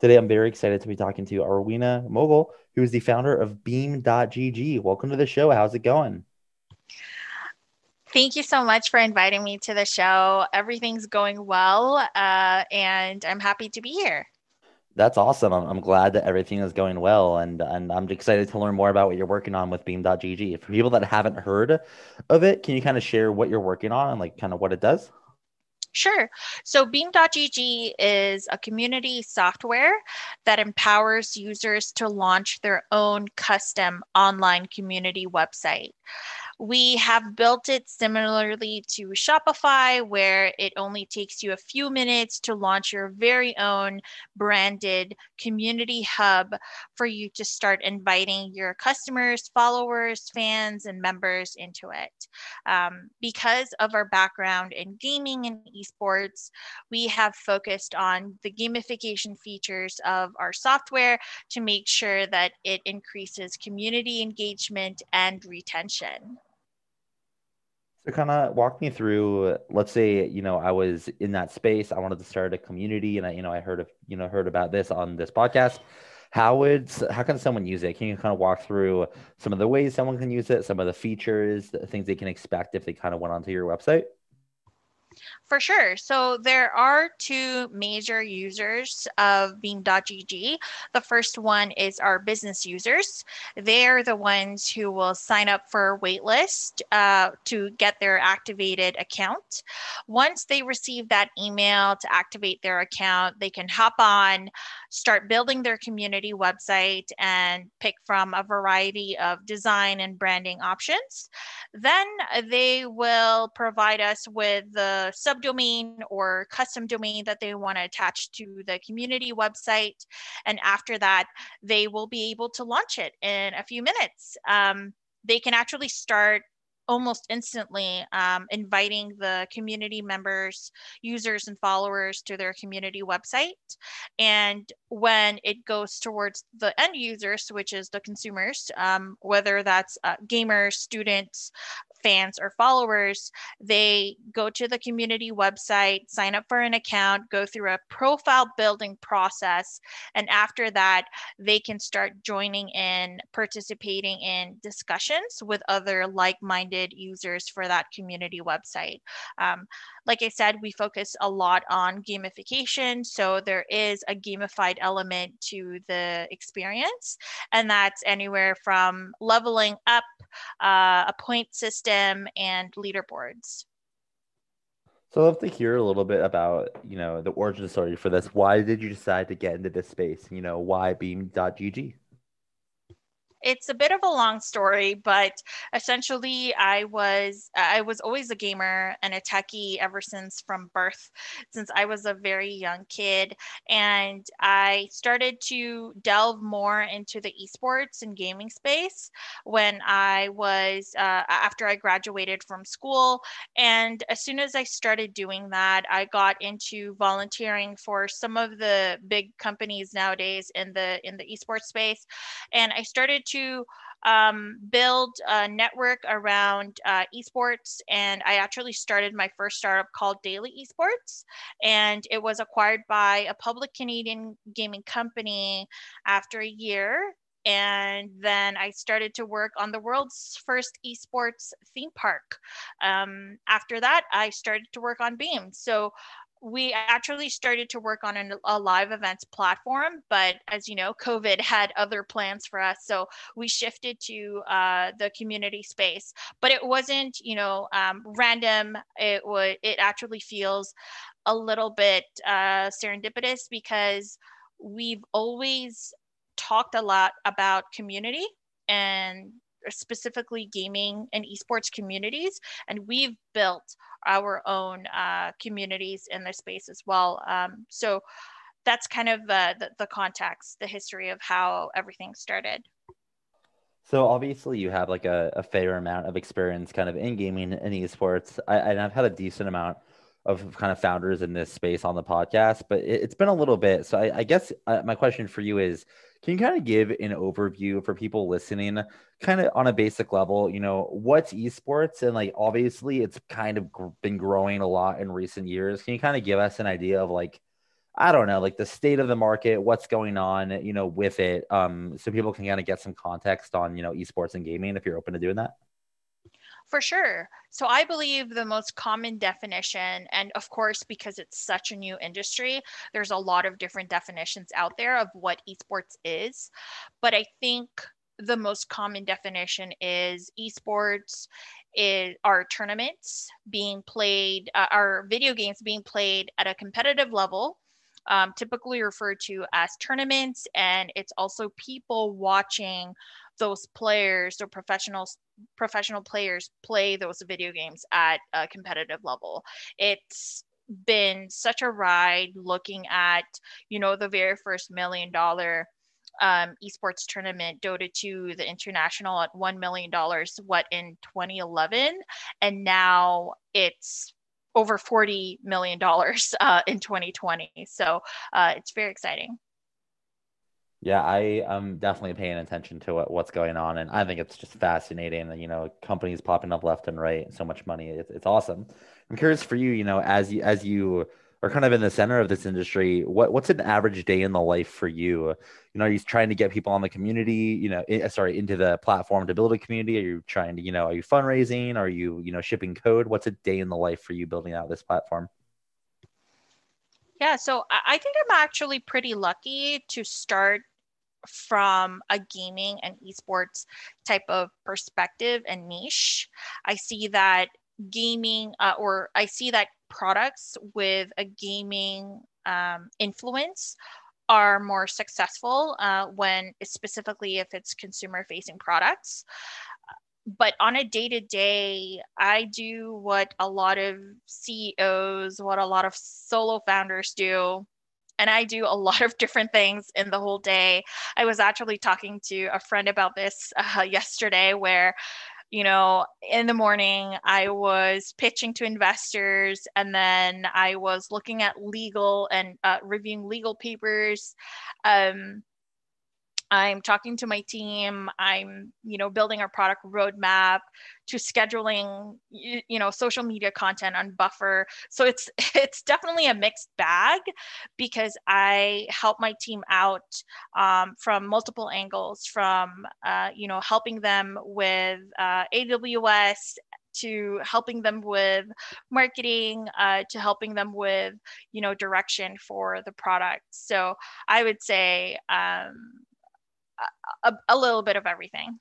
Today, I'm very excited to be talking to Arweena Mogul, who is the founder of Beam.gg. Welcome to the show. How's it going? Thank you so much for inviting me to the show. Everything's going well, uh, and I'm happy to be here. That's awesome. I'm, I'm glad that everything is going well, and and I'm excited to learn more about what you're working on with Beam.gg. For people that haven't heard of it, can you kind of share what you're working on and like kind of what it does? Sure. So Beam.gg is a community software that empowers users to launch their own custom online community website. We have built it similarly to Shopify, where it only takes you a few minutes to launch your very own branded community hub for you to start inviting your customers, followers, fans, and members into it. Um, because of our background in gaming and esports, we have focused on the gamification features of our software to make sure that it increases community engagement and retention. So kind of walk me through, let's say, you know, I was in that space, I wanted to start a community and I, you know, I heard of, you know, heard about this on this podcast. How would, how can someone use it? Can you kind of walk through some of the ways someone can use it, some of the features, the things they can expect if they kind of went onto your website? For sure. So there are two major users of Beam.gg. The first one is our business users. They're the ones who will sign up for a waitlist uh, to get their activated account. Once they receive that email to activate their account, they can hop on, start building their community website, and pick from a variety of design and branding options. Then they will provide us with the subdomain or custom domain that they want to attach to the community website. And after that, they will be able to launch it in a few minutes. Um, they can actually start almost instantly um, inviting the community members, users, and followers to their community website. And when it goes towards the end users, which is the consumers, um, whether that's uh, gamers, students, fans or followers, they go to the community website, sign up for an account, go through a profile building process. And after that, they can start joining in, participating in discussions with other like minded users for that community website. Um, like I said, we focus a lot on gamification. So there is a gamified element to the experience, and that's anywhere from leveling up uh, a point system and leaderboards. So I'd love to hear a little bit about, you know, the origin story for this. Why did you decide to get into this space? You know, why beam.gg? It's a bit of a long story, but essentially I was I was always a gamer and a techie ever since from birth, since I was a very young kid. And I started to delve more into the esports and gaming space when I was uh, after I graduated from school. And as soon as I started doing that, I got into volunteering for some of the big companies nowadays in the in the esports space, and I started to um, build a network around uh, esports. And I actually started my first startup called Daily Esports. And it was acquired by a public Canadian gaming company after a year and then I started to work on the world's first esports theme park. Um, after that, I started to work on Beam. So we actually started to work on an, a live events platform, but as you know, COVID had other plans for us, so we shifted to uh, the community space. But it wasn't, you know, um, random. It would. It actually feels a little bit uh, serendipitous because we've always talked a lot about community and specifically gaming and esports communities and we've built our own uh, communities in the space as well. Um, so that's kind of uh, the, the context the history of how everything started. So obviously you have like a, a fair amount of experience kind of in gaming and esports. I, and i've had a decent amount of kind of founders in this space on the podcast but it, has been a little bit so i, I guess uh, my question for you is can you kind of give an overview for people listening, kind of on a basic level, you know, what's esports? And like, obviously, it's kind of gr- been growing a lot in recent years. Can you kind of give us an idea of like, I don't know, like the state of the market, what's going on, you know, with it, um, so people can kind of get some context on, you know, esports and gaming if you're open to doing that? For sure. So I believe the most common definition, and of course, because it's such a new industry, there's a lot of different definitions out there of what esports is. But I think the most common definition is esports is are tournaments being played, uh, are video games being played at a competitive level. Um, typically referred to as tournaments, and it's also people watching those players or professionals professional players play those video games at a competitive level. It's been such a ride looking at, you know, the very first million dollar um, esports tournament, Dota 2, the international at $1 million, what, in 2011? And now it's over $40 million uh, in 2020. So uh, it's very exciting. Yeah, I am definitely paying attention to what, what's going on, and I think it's just fascinating. You know, companies popping up left and right, so much money. It's, it's awesome. I'm curious for you. You know, as you as you are kind of in the center of this industry, what what's an average day in the life for you? You know, are you trying to get people on the community? You know, in, sorry, into the platform to build a community? Are you trying to, you know, are you fundraising? Are you, you know, shipping code? What's a day in the life for you building out this platform? Yeah, so I think I'm actually pretty lucky to start from a gaming and esports type of perspective and niche. I see that gaming, uh, or I see that products with a gaming um, influence are more successful uh, when specifically if it's consumer facing products but on a day to day, I do what a lot of CEOs, what a lot of solo founders do. And I do a lot of different things in the whole day. I was actually talking to a friend about this uh, yesterday, where you know, in the morning, I was pitching to investors, and then I was looking at legal and uh, reviewing legal papers. Um, I'm talking to my team. I'm, you know, building our product roadmap to scheduling, you, you know, social media content on Buffer. So it's it's definitely a mixed bag because I help my team out um, from multiple angles, from uh, you know, helping them with uh, AWS to helping them with marketing uh, to helping them with you know direction for the product so i would say um, a, a little bit of everything.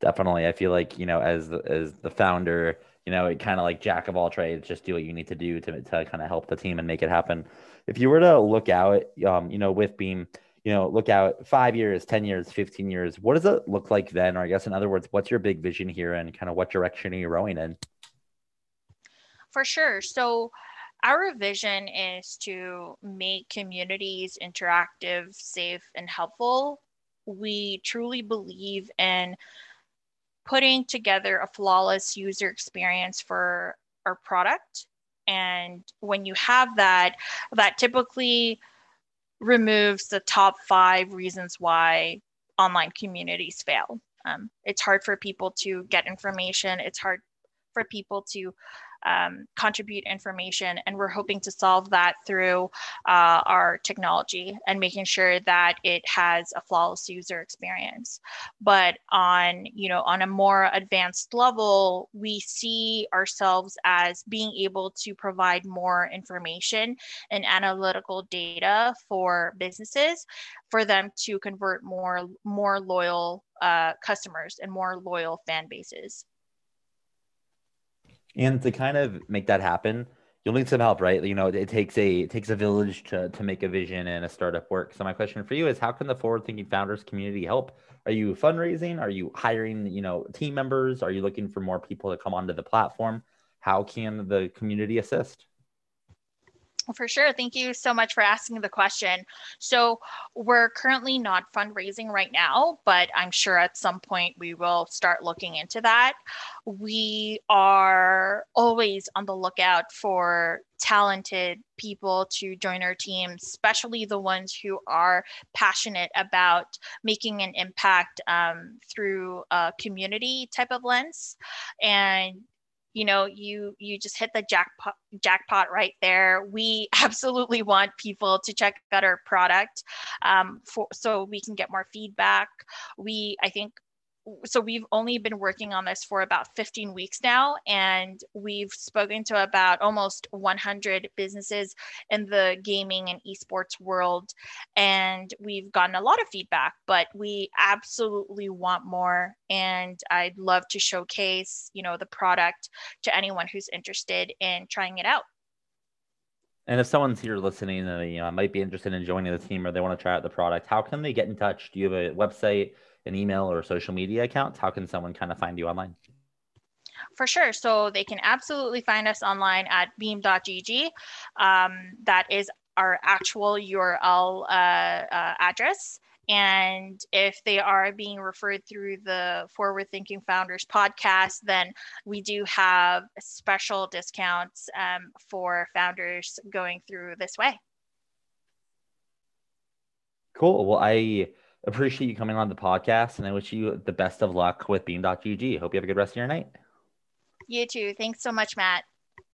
Definitely. I feel like you know as the, as the founder you know it kind of like jack of all trades just do what you need to do to, to kind of help the team and make it happen. If you were to look out um you know with beam you know look out five years 10 years 15 years what does it look like then? Or i guess in other words what's your big vision here and kind of what direction are you rowing in? For sure. So our vision is to make communities interactive, safe, and helpful. We truly believe in putting together a flawless user experience for our product. And when you have that, that typically removes the top five reasons why online communities fail. Um, it's hard for people to get information. It's hard for people to um, contribute information. And we're hoping to solve that through uh, our technology and making sure that it has a flawless user experience. But on, you know, on a more advanced level, we see ourselves as being able to provide more information and analytical data for businesses for them to convert more more loyal uh, customers and more loyal fan bases. And to kind of make that happen, you'll need some help, right? You know, it takes a it takes a village to to make a vision and a startup work. So my question for you is how can the forward thinking founders community help? Are you fundraising? Are you hiring, you know, team members? Are you looking for more people to come onto the platform? How can the community assist? For sure. Thank you so much for asking the question. So, we're currently not fundraising right now, but I'm sure at some point we will start looking into that. We are always on the lookout for talented people to join our team, especially the ones who are passionate about making an impact um, through a community type of lens. And you know you you just hit the jackpot jackpot right there. We absolutely want people to check out our product um, for so we can get more feedback. We i think so we've only been working on this for about 15 weeks now and we've spoken to about almost 100 businesses in the gaming and esports world and we've gotten a lot of feedback but we absolutely want more and i'd love to showcase you know the product to anyone who's interested in trying it out. And if someone's here listening and you know might be interested in joining the team or they want to try out the product how can they get in touch? Do you have a website an email or social media accounts, how can someone kind of find you online? For sure. So they can absolutely find us online at beam.gg. Um, that is our actual URL uh, uh, address. And if they are being referred through the Forward Thinking Founders podcast, then we do have special discounts um, for founders going through this way. Cool. Well, I appreciate you coming on the podcast and I wish you the best of luck with beam.gg. Hope you have a good rest of your night. You too. Thanks so much, Matt.